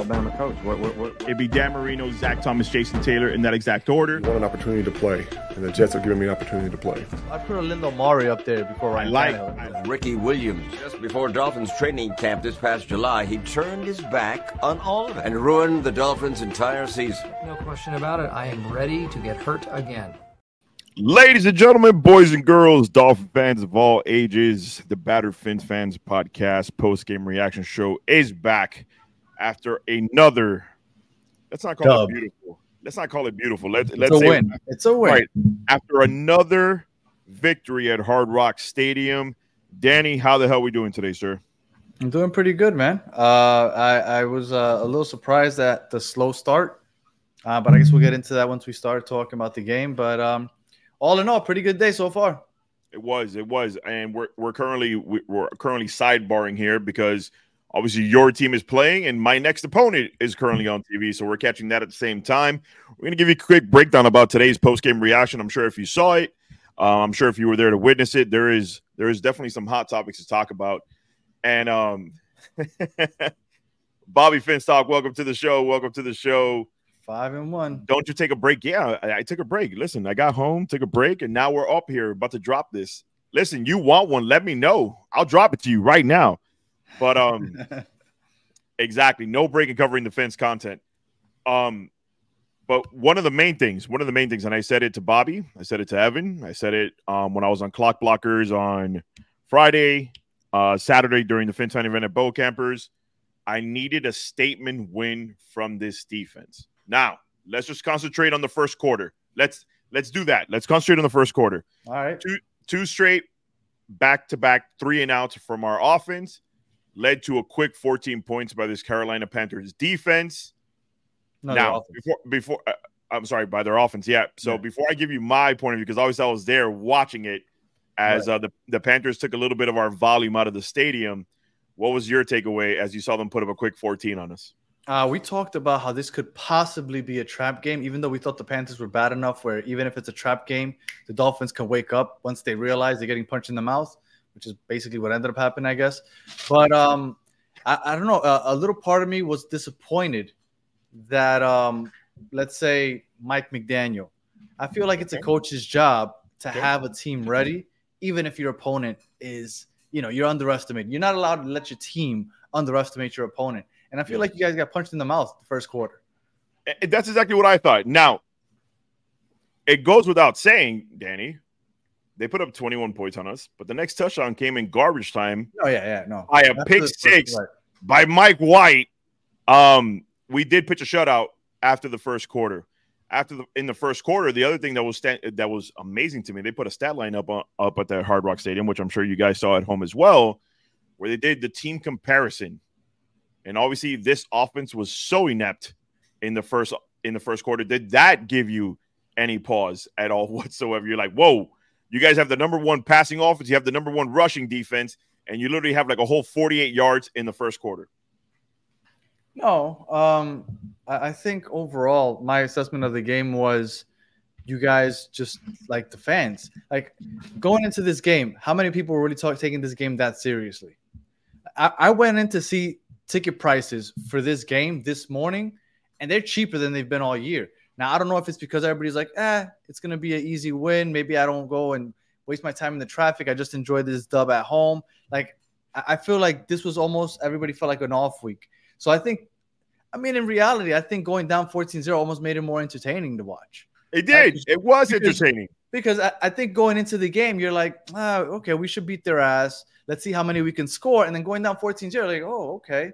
Alabama coach? What, what, what? It'd be Dan Marino, Zach Thomas, Jason Taylor in that exact order. I want an opportunity to play, and the Jets are giving me an opportunity to play. I put Olindo Mare up there before Ryan like- Tannehill. Ricky Williams. Just before Dolphins training camp this past July, he turned his back on all of it and ruined the Dolphins' entire season. No question about it. I am ready to get hurt again. Ladies and gentlemen, boys and girls, Dolphin fans of all ages, the Battered Fins Fans podcast post game reaction show is back after another. Let's not call Dub. it beautiful. Let's not call it beautiful. Let's It's let's a say win. It's a win. right after another victory at Hard Rock Stadium. Danny, how the hell are we doing today, sir? I'm doing pretty good, man. Uh, I, I was uh, a little surprised at the slow start, uh, but I guess we'll get into that once we start talking about the game. But um, all in all, pretty good day so far. It was, it was, and we're we're currently we're currently sidebarring here because obviously your team is playing and my next opponent is currently on TV, so we're catching that at the same time. We're gonna give you a quick breakdown about today's post game reaction. I'm sure if you saw it, uh, I'm sure if you were there to witness it, there is there is definitely some hot topics to talk about, and um, Bobby Finstock, welcome to the show. Welcome to the show. Five and one. Don't you take a break? Yeah, I, I took a break. Listen, I got home, took a break, and now we're up here about to drop this. Listen, you want one? Let me know. I'll drop it to you right now. But um, exactly, no break in covering the fence content. Um, but one of the main things, one of the main things, and I said it to Bobby, I said it to Evan, I said it um when I was on Clock Blockers on Friday, uh, Saturday during the FinTime event at Bow Campers. I needed a statement win from this defense. Now, let's just concentrate on the first quarter. Let's let's do that. Let's concentrate on the first quarter. All right. Two straight back to back three and outs from our offense led to a quick 14 points by this Carolina Panthers defense. No, now, before before uh, I'm sorry, by their offense. Yeah. So Yeah. before I give you my point of view, because obviously I was there watching it as uh, the the Panthers took a little bit of our volume out of the stadium. What was your takeaway as you saw them put up a quick 14 on us? Uh, we talked about how this could possibly be a trap game, even though we thought the Panthers were bad enough where even if it's a trap game, the Dolphins can wake up once they realize they're getting punched in the mouth, which is basically what ended up happening, I guess. But um, I, I don't know. A, a little part of me was disappointed that, um, let's say, Mike McDaniel. I feel like it's a coach's job to have a team ready, even if your opponent is, you know, you're underestimated. You're not allowed to let your team underestimate your opponent. And I feel like you guys got punched in the mouth the first quarter. That's exactly what I thought. Now, it goes without saying, Danny, they put up 21 points on us, but the next touchdown came in garbage time Oh yeah, yeah, no. by a That's pick the six play. by Mike White. Um, we did pitch a shutout after the first quarter. After the in the first quarter, the other thing that was sta- that was amazing to me, they put a stat line up on, up at the Hard Rock Stadium, which I'm sure you guys saw at home as well, where they did the team comparison, and obviously this offense was so inept in the first in the first quarter. Did that give you any pause at all whatsoever? You're like, whoa, you guys have the number one passing offense, you have the number one rushing defense, and you literally have like a whole 48 yards in the first quarter. No, um, I, think overall my assessment of the game was you guys just like the fans. Like going into this game, how many people were really talk, taking this game that seriously? I, I went in to see ticket prices for this game this morning, and they're cheaper than they've been all year. Now I don't know if it's because everybody's like, eh, it's gonna be an easy win. Maybe I don't go and waste my time in the traffic. I just enjoy this dub at home. Like I feel like this was almost everybody felt like an off week. So I think, I mean, in reality, I think going down 14 0 almost made it more entertaining to watch. It did. It was because- entertaining. Because I, I think going into the game, you're like, ah, okay, we should beat their ass. Let's see how many we can score. And then going down 14 0, like, oh, okay.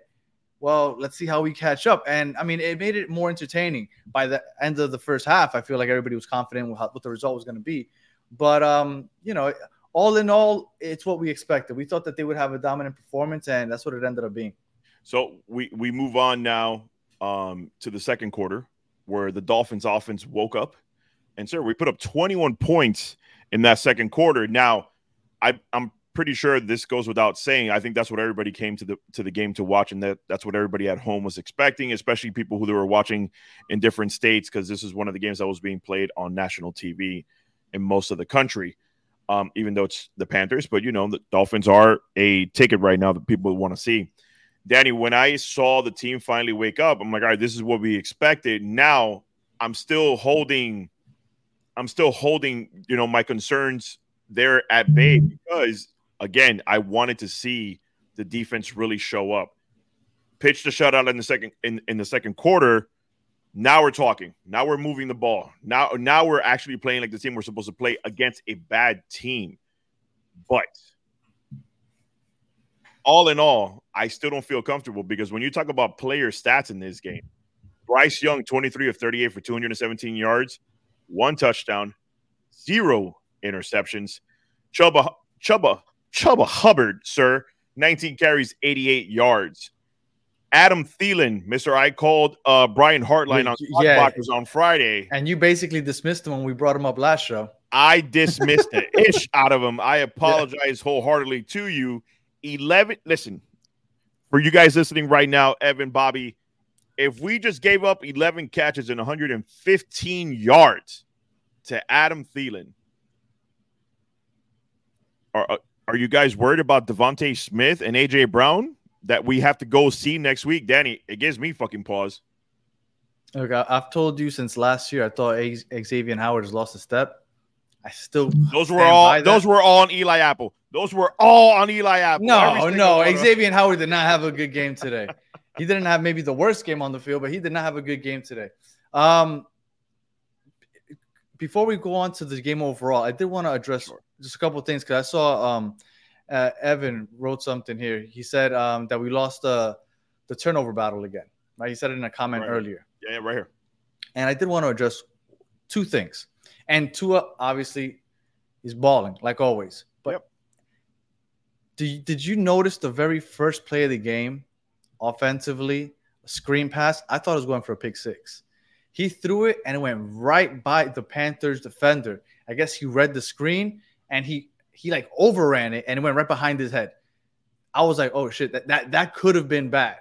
Well, let's see how we catch up. And I mean, it made it more entertaining. By the end of the first half, I feel like everybody was confident with what the result was going to be. But, um, you know, all in all, it's what we expected. We thought that they would have a dominant performance, and that's what it ended up being. So we we move on now um, to the second quarter, where the Dolphins' offense woke up, and sir, we put up 21 points in that second quarter. Now, I, I'm pretty sure this goes without saying. I think that's what everybody came to the to the game to watch, and that that's what everybody at home was expecting, especially people who they were watching in different states, because this is one of the games that was being played on national TV in most of the country. Um, even though it's the Panthers, but you know the Dolphins are a ticket right now that people want to see. Danny, when I saw the team finally wake up, I'm like, all right, this is what we expected. Now I'm still holding, I'm still holding, you know, my concerns there at bay because again, I wanted to see the defense really show up. Pitched a shutout in the second in, in the second quarter. Now we're talking. Now we're moving the ball. Now, now we're actually playing like the team we're supposed to play against a bad team. But all in all, I still don't feel comfortable because when you talk about player stats in this game, Bryce Young, 23 of 38 for 217 yards, one touchdown, zero interceptions. Chuba, Chuba, Chuba Hubbard, sir, 19 carries, 88 yards. Adam Thielen, Mr. I called uh, Brian Hartline on Yeah. Blockers on Friday. And you basically dismissed him when we brought him up last show. I dismissed the ish out of him. I apologize wholeheartedly to you. 11, listen, for you guys listening right now, Evan, Bobby, if we just gave up 11 catches and 115 yards to Adam Thielen, are, are you guys worried about DeVonta Smith and AJ Brown that we have to go see next week? Danny, it gives me fucking pause. Look, I, I've told you since last year. I thought Xavier Howard has lost a step. I still Those were all those were all on Eli Apple. Those were all on Eli Apple. No, no. one of them. Xavier Howard did not have a good game today. he didn't have maybe the worst game on the field, but he did not have a good game today. Um, before we go on to the game overall, I did want to address just a couple of things because I saw um, uh, Evan wrote something here. He said um, that we lost the the turnover battle again. Right? He said it in a comment Right. earlier. Yeah, yeah, right here. And I did want to address two things. And Tua obviously is balling like always. But Yep. did, did you notice the very first play of the game offensively, a screen pass? I thought it was going for a pick six. He threw it and it went right by the Panthers defender. I guess he read the screen and he he like overran it and it went right behind his head. I was like, oh shit, that that, that could have been bad.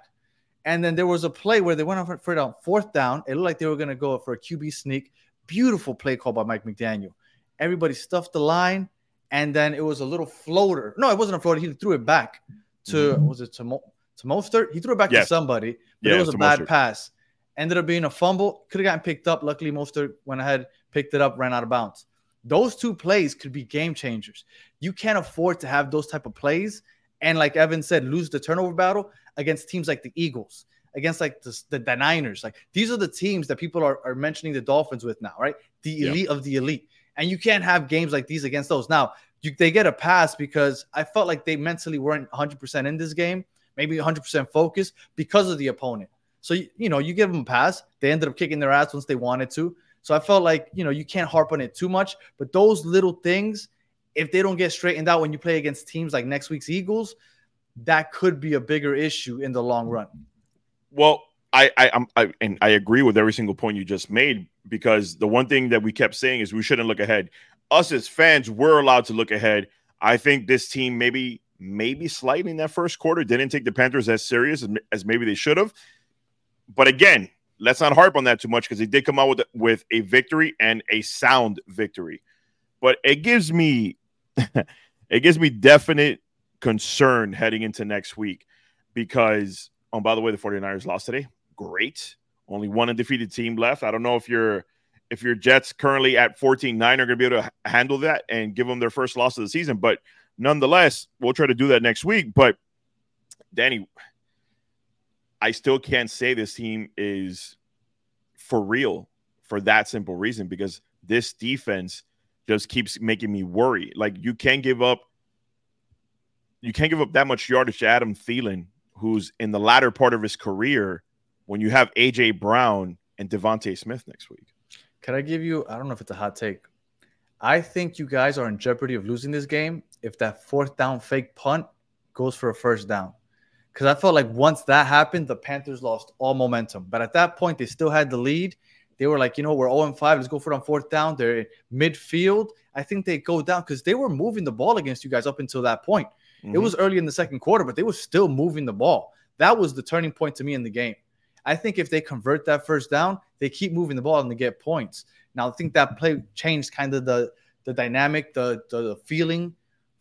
And then there was a play where they went on for it on um, fourth down. It looked like they were going to go for a QB sneak. Beautiful play call by Mike McDaniel. Everybody stuffed the line, and then it was a little floater. No, it wasn't a floater. He threw it back to mm-hmm. was it to Mo, to Mostert? He threw it back Yes. to somebody, but Yeah, it was a bad Mostert. pass. Ended up being a fumble. Could have gotten picked up. Luckily, Mostert went ahead, picked it up, ran out of bounds. Those two plays could be game changers. You can't afford to have those type of plays and like Evan said, lose the turnover battle against teams like the Eagles, against like the, the, the Niners. Like these are the teams that people are, are mentioning the Dolphins with now, right? The Yeah. elite of the elite. And you can't have games like these against those. Now, you, they get a pass because I felt like they mentally weren't 100% in this game, maybe 100% focused because of the opponent. So, you, know, you give them a pass. They ended up kicking their ass once they wanted to. So I felt like, you know, you can't harp on it too much. But those little things, if they don't get straightened out when you play against teams like next week's Eagles, that could be a bigger issue in the long run. Well, I, I, I'm, I, and I agree with every single point you just made because the one thing that we kept saying is we shouldn't look ahead. Us as fans, we're allowed to look ahead. I think this team maybe, maybe slightly in that first quarter didn't take the Panthers as serious as, as maybe they should have. But again, let's not harp on that too much because they did come out with with a victory and a sound victory. But it gives me, it gives me definite concern heading into next week because Oh, by the way, the 49ers lost today. Great. Only one undefeated team left. I don't know if your if your Jets currently at 14-9 are going to be able to handle that and give them their first loss of the season, but nonetheless, we'll try to do that next week. But Danny, I still can't say this team is for real for that simple reason because this defense just keeps making me worry. Like you can't give up you can't give up that much yardage to Adam Thielen who's in the latter part of his career when you have AJ Brown and DeVonta Smith next week. Can I give you? I don't know if it's a hot take. I think you guys are in jeopardy of losing this game if that fourth down fake punt goes for a first down. Because I felt like once that happened, the Panthers lost all momentum. But at that point, they still had the lead. They were like, you know, we're 0 5. Let's go for it on fourth down. They're in midfield. I think they go down because they were moving the ball against you guys up until that point. It was mm-hmm. early in the second quarter, but they were still moving the ball. That was the turning point to me in the game. I think if they convert that first down, they keep moving the ball and they get points. Now I think that play changed kind of the the dynamic, the the, the feeling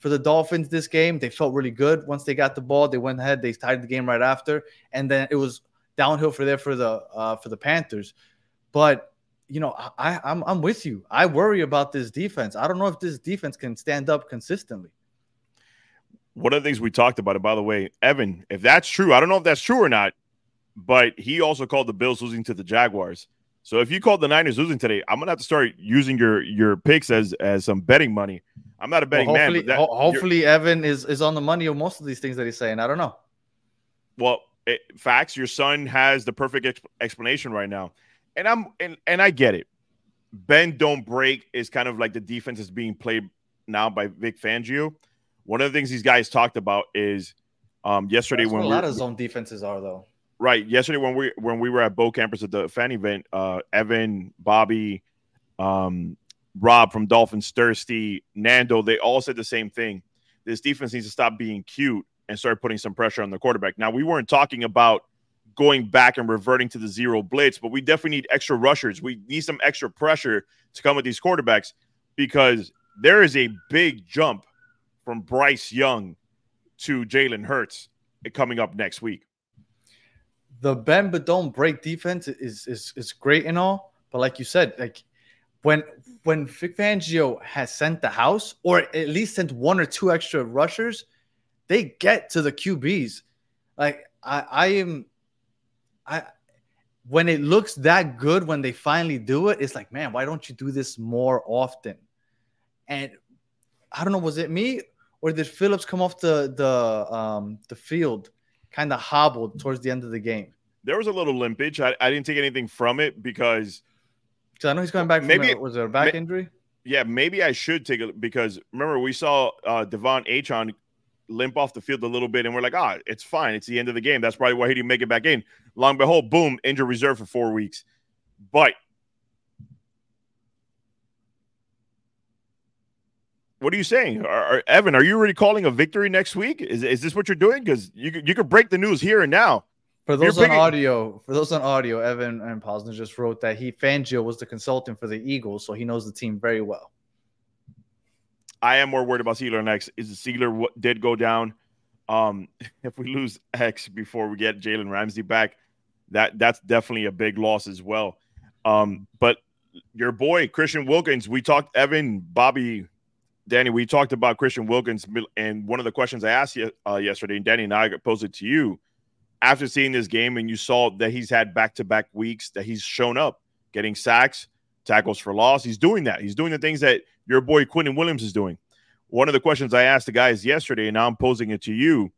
for the Dolphins this game. They felt really good once they got the ball. They went ahead, they tied the game right after, and then it was downhill for there for the uh, for the Panthers. But you know, I I'm I'm with you. I worry about this defense. I don't know if this defense can stand up consistently. One of the things we talked about it, by the way, Evan, if that's true, I don't know if that's true or not, but he also called the Bills losing to the Jaguars. So if you called the Niners losing today, I'm gonna have to start using your your picks as as some betting money. I'm not a betting well, man. That, ho- hopefully, Evan is is on the money of most of these things that he's saying. I don't know. Well, it, facts. Your son has the perfect exp- explanation right now, and I'm and and I get it. Ben don't break is kind of like the defense is being played now by Vic Fangio. One of the things these guys talked about is um, yesterday That's when a we lot of zone defenses are though. Right. Yesterday when we when we were at Bow Campers at the fan event, uh, Evan, Bobby, um, Rob from Dolphins, Thirsty, Nando, they all said the same thing. This defense needs to stop being cute and start putting some pressure on the quarterback. Now we weren't talking about going back and reverting to the zero blitz, but we definitely need extra rushers. We need some extra pressure to come with these quarterbacks because there is a big jump from Bryce Young to Jalen Hurts coming up next week the bend but don't break defense is is is great and all, but like you said, like when when Vic Fangio has sent the house or at least sent one or two extra rushers, they get to the QBs. Like I I am I when it looks that good when they finally do it, it's like, man, why don't you do this more often? And I don't know, was it me or did Phillips come off the the um the field kind of hobbled towards the end of the game. There was a little limpage. I, I didn't take anything from it because I know he's coming back. maybe a, was it a back may, injury? Yeah, maybe I should take it because remember we saw uh, De'Von Achane limp off the field a little bit, and we're like, ah, it's fine. It's the end of the game. That's probably why he didn't make it back in. Long behold, boom, injured reserve for four weeks. But what are you saying, are, are, Evan? Are you already calling a victory next week? Is, is this what you're doing? Because you you could break the news here and now. For those on audio, for those on audio, Evan and Posner just wrote that he Fangio was the consultant for the Eagles, so he knows the team very well. I am more worried about Ziegler next. Is the Ziegler did go down? Um, if we lose X before we get Jalen Ramsey back, that that's definitely a big loss as well. Um, but your boy Christian Wilkins, we talked Evan, Bobby, Danny, we talked about Christian Wilkins, and one of the questions I asked you uh, yesterday, and Danny and I posed it to you after seeing this game, and you saw that he's had back to back weeks that he's shown up, getting sacks, tackles for loss. He's doing that. He's doing the things that your boy Quinnen Williams is doing. One of the questions I asked the guys yesterday, and now I'm posing it to you.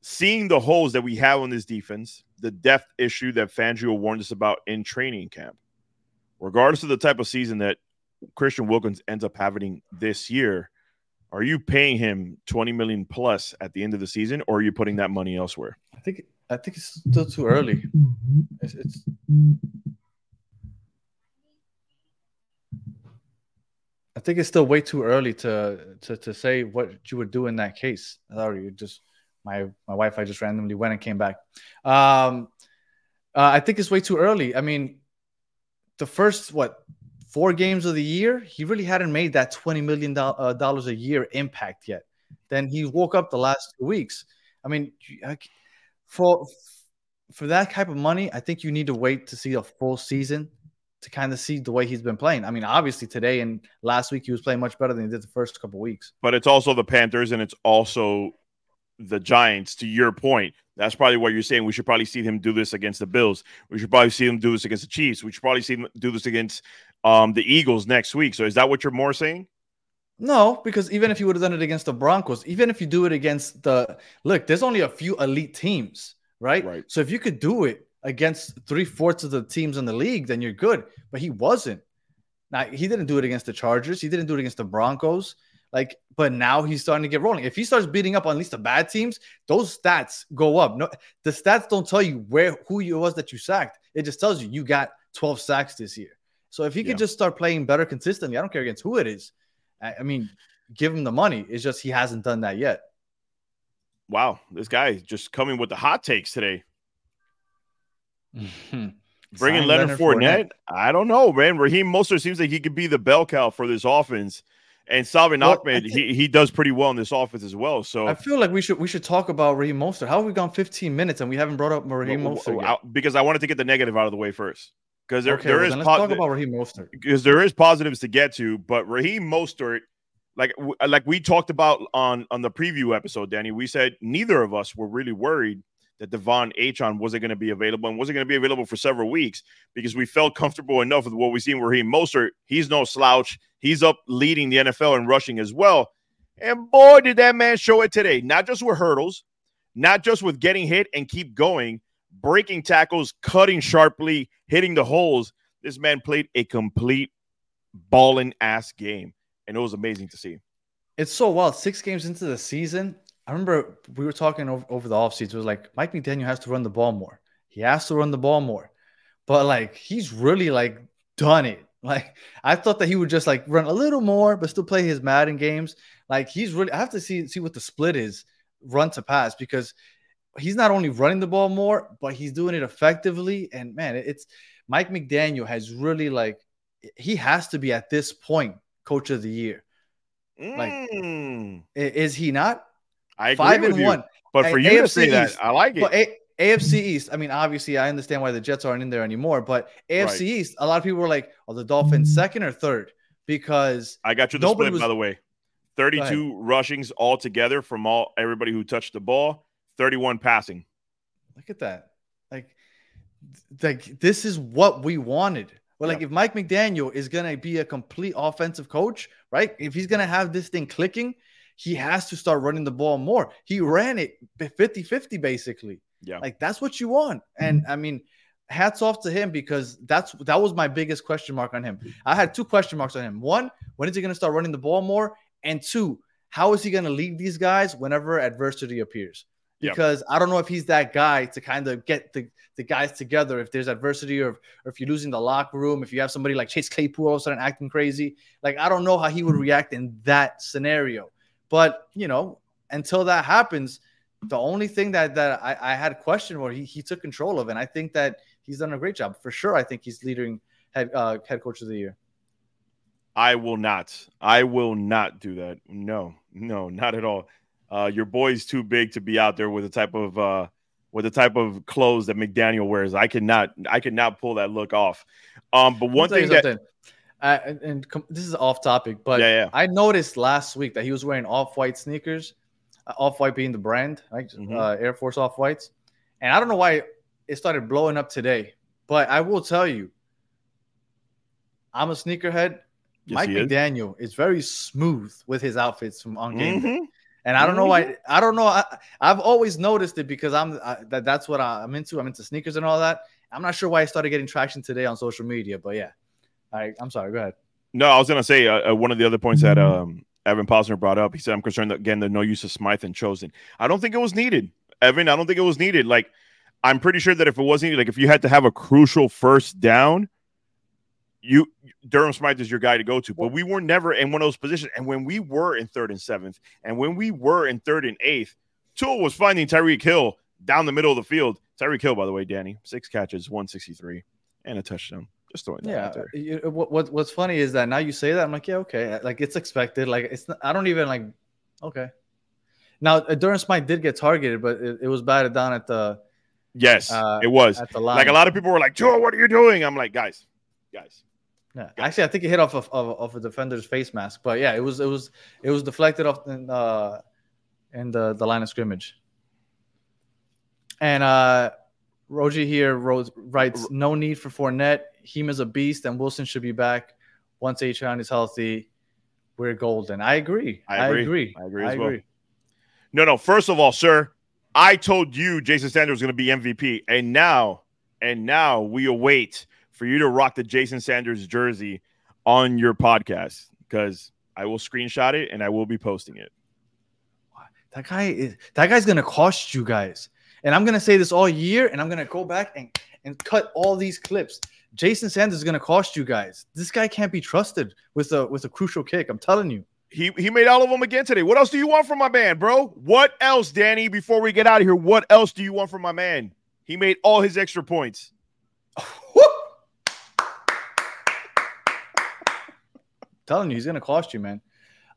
Seeing the holes that we have on this defense, the depth issue that Fangio warned us about in training camp, regardless of the type of season that Christian Wilkins ends up having this year, are you paying him 20 million plus at the end of the season or are you putting that money elsewhere? I think I think it's still too early. It's, it's I think it's still way too early to to to say what you would do in that case. Sorry, just my my wife I just randomly went and came back. Um, uh, I think it's way too early. I mean, the first what four games of the year, he really hadn't made that $20 million uh, a year impact yet. Then he woke up the last two weeks. I mean, for for that type of money, I think you need to wait to see a full season to kind of see the way he's been playing. I mean, obviously today and last week he was playing much better than he did the first couple weeks. But it's also the Panthers and it's also the Giants. To your point, that's probably what you're saying. We should probably see him do this against the Bills. We should probably see him do this against the Chiefs. We should probably see him do this against um, the Eagles next week. So is that what you're more saying? No, because even if you would have done it against the Broncos, even if you do it against the look, there's only a few elite teams, right? Right. So if you could do it against three fourths of the teams in the league, then you're good. But he wasn't. Now he didn't do it against the Chargers. He didn't do it against the Broncos. Like, but now he's starting to get rolling. If he starts beating up on at least the bad teams, those stats go up. No, the stats don't tell you where who it was that you sacked. It just tells you you got 12 sacks this year. So if he yeah. could just start playing better consistently, I don't care against who it is. I, I mean, give him the money. It's just he hasn't done that yet. Wow, this guy just coming with the hot takes today. Bringing Leonard, Leonard Fournette, Fournette, I don't know, man. Raheem Mostert seems like he could be the bell cow for this offense. And Salvon Well, Ahmed, think- he, he does pretty well in this offense as well. So I feel like we should we should talk about Raheem Mostert. How have we gone 15 minutes and we haven't brought up Raheem w- Mostert w- yet? I- because I wanted to get the negative out of the way first. Because there, okay, there well, is let's po- talk about Raheem Mostert. because there is positives to get to, but Raheem Mostert, like like we talked about on on the preview episode, Danny, we said neither of us were really worried that De'Von Achane wasn't going to be available and wasn't going to be available for several weeks because we felt comfortable enough with what we seen with Raheem Mostert. He's no slouch. He's up leading the NFL in rushing as well. And boy, did that man show it today. Not just with hurdles, not just with getting hit and keep going, breaking tackles, cutting sharply, hitting the holes. This man played a complete balling ass game, and it was amazing to see. It's so wild. Six games into the season, I remember we were talking over, over the offseason. It was like Mike McDaniel has to run the ball more. He has to run the ball more. But like he's really like done it. Like I thought that he would just like run a little more, but still play his Madden games. Like he's really I have to see see what the split is run to pass because he's not only running the ball more, but he's doing it effectively. And man, it's Mike McDaniel has really like he has to be at this point coach of the year. Like, Mm, I- Is he not? I Five and you. one. But for you to AFC say that, East. I like it. But A- AFC East, I mean, obviously, I understand why the Jets aren't in there anymore. But AFC Right. East, a lot of people were like, "Are the Dolphins second or third? Because I got you the split, was- by the way. 32 rushings altogether from all everybody who touched the ball, 31 passing. look at that, like, like this is what we wanted. Well, like Yeah. if Mike McDaniel is gonna be a complete offensive coach, right? If he's gonna have this thing clicking, he has to start running the ball more. He ran it 50-50 basically. Yeah. Like that's what you want. And mm-hmm. I mean, hats off to him because that's that was my biggest question mark on him. I had two question marks on him. One, when is he going to start running the ball more? And two, how is he going to lead these guys whenever adversity appears? Because I don't know if he's that guy to kind of get the, the guys together if there's adversity or, or if you're losing the locker room, if you have somebody like Chase Claypool all of a sudden acting crazy. Like I don't know how he would react in that scenario. But you know, until that happens, the only thing that that I, I had question where he, he took control of, and I think that he's done a great job for sure. I think he's leading head uh, head coach of the year. I will not. I will not do that. No, no, not at all. Uh, your boy's too big to be out there with the type of uh, with the type of clothes that McDaniel wears. I cannot. I cannot pull that look off. Um, but one I'll tell you thing that. Uh, and, and com- this is off topic, but Yeah, yeah. I noticed last week that he was wearing off white sneakers, uh, off white being the brand, like Mhm. uh, Air Force off whites. And I don't know why it started blowing up today, but I will tell you, I'm a sneakerhead. Yes, Mike he is. McDaniel is very smooth with his outfits from on game day. And I don't know why. I don't know. I, I've always noticed it because I'm I, that. That's what I, I'm into. I'm into sneakers and all that. I'm not sure why I started getting traction today on social media, but yeah. I, I'm sorry. Go ahead. No, I was gonna say uh, uh, one of the other points that um, Evan Posner brought up. He said, "I'm concerned that, again the no use of Smythe and Chosen." I don't think it was needed, Evan. I don't think it was needed. Like, I'm pretty sure that if it was needed, like if you had to have a crucial first down, you Durham Smythe is your guy to go to. But we were never in one of those positions. And when we were in third and seventh, and when we were in third and eighth, Tua was finding Tyreek Hill down the middle of the field. Tyreek Hill, by the way, Danny, six catches, 163, and a touchdown. Just throwing that Yeah. out what, what What's funny is that now you say that I'm like, yeah, okay. Like it's expected. Like it's. Not, I don't even like. Okay. Now uh, Durham Smythe did get targeted, but it, it was batted down at the Yes, uh, it was. at the line. Like a lot of people were like, Joe, what are you doing? I'm like, guys, guys. Yeah. Actually, I think it hit off of, of, of a defender's face mask, but yeah, it was it was it was deflected off in uh in the the line of scrimmage. And uh Roji here wrote, writes, no need for Fournette. Heem is a beast, and Wilson should be back once Atron is healthy. We're golden. I agree. I I agree. agree. I agree I as well. No, no. First of all, sir, I told you Jason Sanders was going to be MVP, and now, and now we await for you to rock the Jason Sanders jersey on your podcast because I will screenshot it and I will be posting it. That guy is that guy's gonna cost you guys. And I'm gonna say this all year, and I'm gonna go back and, and cut all these clips. Jason Sanders is gonna cost you guys. This guy can't be trusted with a with a crucial kick. I'm telling you. He he made all of them again today. What else do you want from my man, bro? What else, Danny? Before we get out of here, what else do you want from my man? He made all his extra points. telling you, he's gonna cost you, man.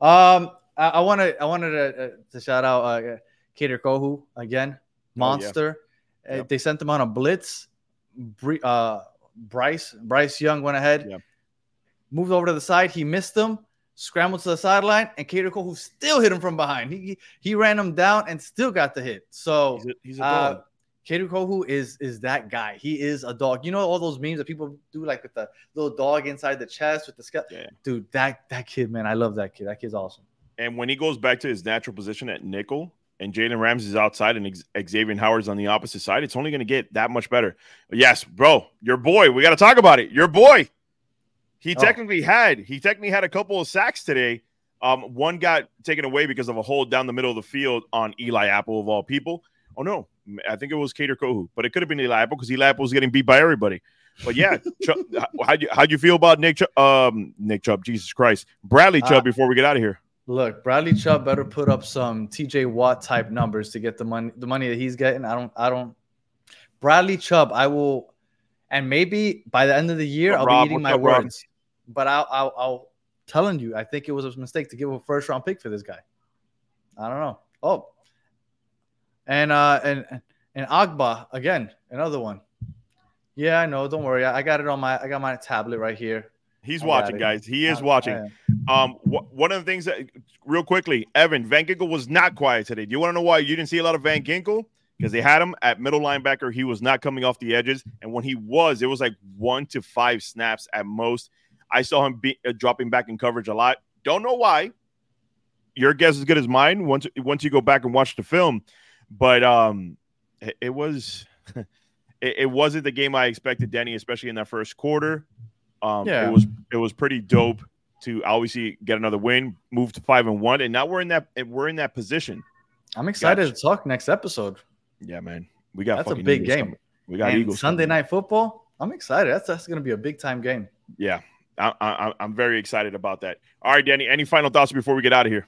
Um, I want to I wanted to, uh, to shout out uh, Kader Kohou again, monster. Oh, yeah. Uh, They sent him on a blitz. Bre- uh, Bryce Bryce Young went ahead, Yep. moved over to the side. He missed him, scrambled to the sideline, and Kader Kohou still hit him from behind. He he- he ran him down and still got the hit. So He's a, he's a dog. Kohou is is that guy. He is a dog. You know all those memes that people do, like with the little dog inside the chest with the skull. Yeah. Dude, that that kid, man, I love that kid. That kid's awesome. And when he goes back to his natural position at nickel and Jalen Ramsey's outside and Xavier Howard's on the opposite side, it's only going to get that much better. Yes, bro, your boy. We got to talk about it. Your boy. He Oh. technically had he technically had a couple of sacks today. Um, one got taken away because of a hold down the middle of the field on Eli Apple of all people. Oh no, I think it was Kader Kohou, but it could have been Eli Apple because Eli Apple was getting beat by everybody. But yeah, Chubb, how'd you how'd you feel about Nick Chubb, um Nick Chubb? Jesus Christ, Bradley Chubb. Uh, before we get out of here. Look, Bradley Chubb better put up some TJ Watt type numbers to get the money the money that he's getting. I don't I don't Bradley Chubb, I will and maybe by the end of the year I'll Rob? be eating my up, Rob? words. But I'll, I'll I'll telling you, I think it was a mistake to give a first round pick for this guy. I don't know. Oh. And uh and and Agba again, another one. Yeah, I know. Don't worry. I got it on my I got my tablet right here. He's I watching, guys. He is watching. Um, wh- one of the things that, real quickly, Evan Van Ginkel was not quiet today. Do you want to know why you didn't see a lot of Van Ginkel? Because they had him at middle linebacker. He was not coming off the edges, and when he was, it was like one to five snaps at most. I saw him be, uh, dropping back in coverage a lot. Don't know why. Your guess is as good as mine. Once once you go back and watch the film, but um, it, it was. It, it wasn't the game I expected, Denny, especially in that first quarter. Um, Yeah. it was it was pretty dope to obviously get another win, move to five and one, and now we're in that we're in that position. I'm excited Gotcha. to talk next episode. Yeah, man, we got That's a big Eagles game. coming. We got And Eagles Sunday coming. night football. I'm excited. That's that's gonna be a big time game. Yeah, I, I, I'm very excited about that. All right, Danny, any final thoughts before we get out of here?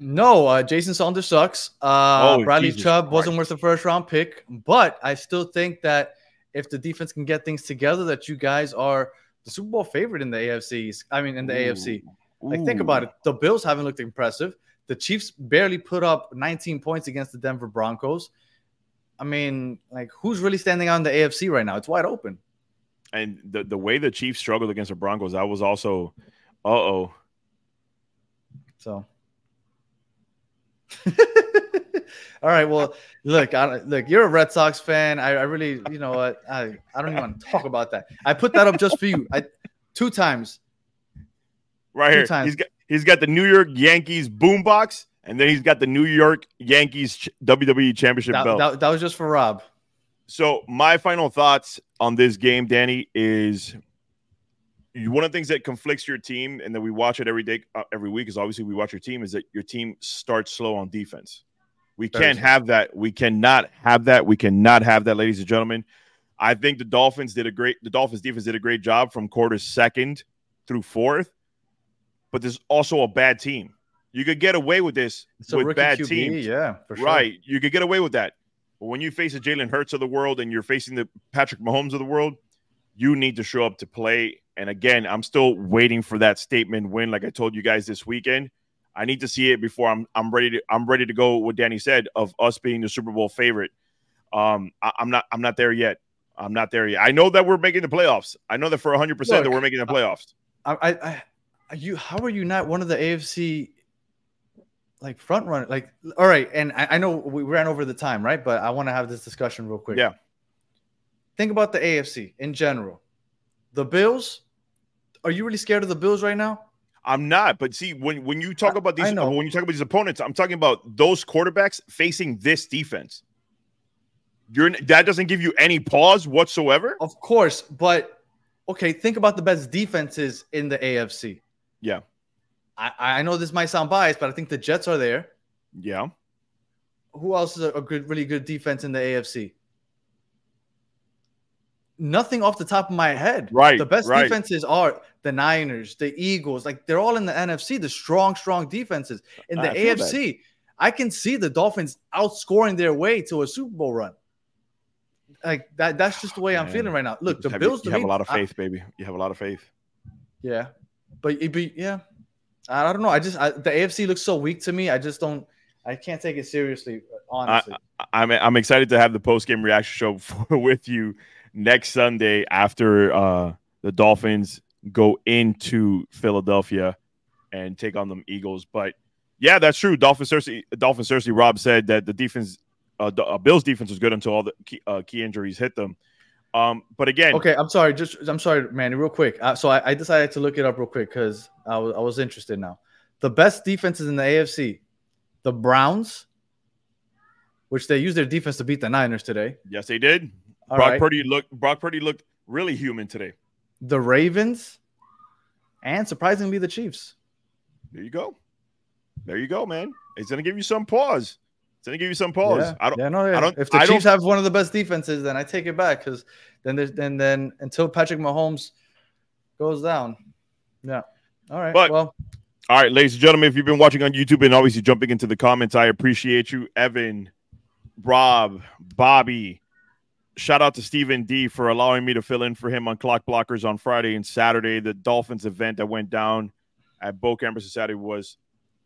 No, uh, Jason Sanders sucks. Uh, Oh, Bradley Jesus Chubb wasn't worth the first round pick, but I still think that if the defense can get things together, that you guys are the Super Bowl favorite in the AFCs. I mean, in the AFC. Like, think about it. The Bills haven't looked impressive. The Chiefs barely put up 19 points against the Denver Broncos. I mean, like, who's really standing out in the AFC right now? It's wide open. And the the way the Chiefs struggled against the Broncos, I was also, uh oh. So, all right. Well, look, I, look, you're a Red Sox fan. I, I really, you know what? I, I don't even want to talk about that. I put that up just for you. I two times. Right Two here, times. he's got he's got the New York Yankees boombox, and then he's got the New York Yankees WWE Championship That, belt. that, that was just for Rob. So my final thoughts on this game, Danny, is one of the things that conflicts your team, and that we watch it every day, uh, every week, is obviously we watch your team. Is that your team starts slow on defense? We Very can't slow. have that. We cannot have that. We cannot have that, ladies and gentlemen. I think the Dolphins did a great. The Dolphins defense did a great job from quarter second through fourth, but there's also a bad team. You could get away with this It's with bad QB, teams. yeah, for sure. Right. You could get away with that. But when you face a Jalen Hurts of the world and you're facing the Patrick Mahomes of the world, you need to show up to play. And again, I'm still waiting for that statement win, like I told you guys this weekend. I need to see it before I'm I'm ready to I'm ready to go. What Danny said of us being the Super Bowl favorite. Um, I, am not I'm not there yet. I'm not there yet. I know that we're making the playoffs. I know that for 100 percent that we're making the playoffs. I, I, I, you, how are you not one of the AFC like front runner? Like, all right, and I, I know we ran over the time, right? But I want to have this discussion real quick. Yeah. Think about the AFC in general. The Bills. Are you really scared of the Bills right now? I'm not, but see, when when you talk about these, when you talk about these opponents, I'm talking about those quarterbacks facing this defense. You're that doesn't give you any pause whatsoever. Of course, but okay, think about the best defenses in the AFC. Yeah. I, I know this might sound biased, but I think the Jets are there. Yeah, Who else is a, a good, really good defense in the AFC? Nothing off the top of my head. Right, The best right. defenses are the Niners, the Eagles. Like they're all in the NFC, the strong, strong defenses. In the I. AFC, I can see the Dolphins outscoring their way to a Super Bowl run. Like that. That's just the way I'm Man. feeling right now. Look, the have- Bills. You to have me, a lot of I- faith, baby. You have a lot of faith. yeah, but it be yeah. I don't know. I just I, the AFC looks so weak to me. I just don't. I can't take it seriously. Honestly, I'm I'm excited to have the post game reaction show for, with you next Sunday after uh, the Dolphins go into Philadelphia and take on them Eagles. But yeah, that's true. Dolphin Cersei, Dolphin Cersei, Rob said that the defense, uh, the, uh, Bills defense was good until all the key, uh, key injuries hit them. Um, but again, okay, I'm sorry. Just I'm sorry, Manny. Real quick. Uh, so I, I, decided to look it up real quick because I was I was interested now. The best defenses in the AFC, the Browns, which they used their defense to beat the Niners today. Yes, they did. All Brock right. Purdy looked Brock Purdy looked really human today. The Ravens, and surprisingly the Chiefs. There you go. There you go, man. It's gonna give you some pause. It's gonna give you some pause. Yeah. I don't. Yeah, no, yeah. I don't. If the I Chiefs have one of the best defenses, then I take it back because then there's then then until Patrick Mahomes goes down. Yeah. All right. But, well. All right, ladies and gentlemen, if you've been watching on YouTube and obviously jumping into the comments, I appreciate you, Evan, Rob, Bobby. Shout out to Stephen D for allowing me to fill in for him on Clock Blockers on Friday and Saturday. The Dolphins event that went down at Boca Campus Society was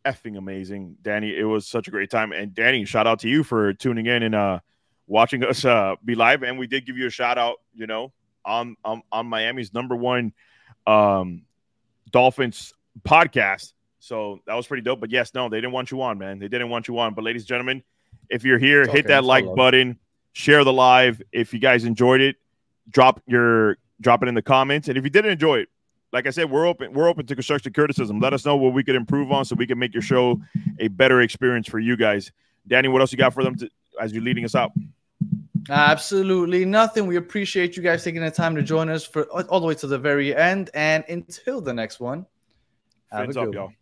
effing amazing. Danny, it was such a great time. And Danny, shout out to you for tuning in and uh watching us uh be live. And we did give you a shout out, you know, on on, on Miami's number one um Dolphins podcast. So that was pretty dope. But yes, no, they didn't want you on, man. They didn't want you on. But ladies and gentlemen, if you're here, hit that like button, share the live. If you guys enjoyed it, drop your drop it in the comments. And if you didn't enjoy it, like I said, we're open. We're open to constructive criticism. Let us know what we could improve on, so we can make your show a better experience for you guys. Danny, what else you got for them to, as you're leading us out? Absolutely nothing. We appreciate you guys taking the time to join us for all the way to the very end. And until the next one, have a good up, y'all.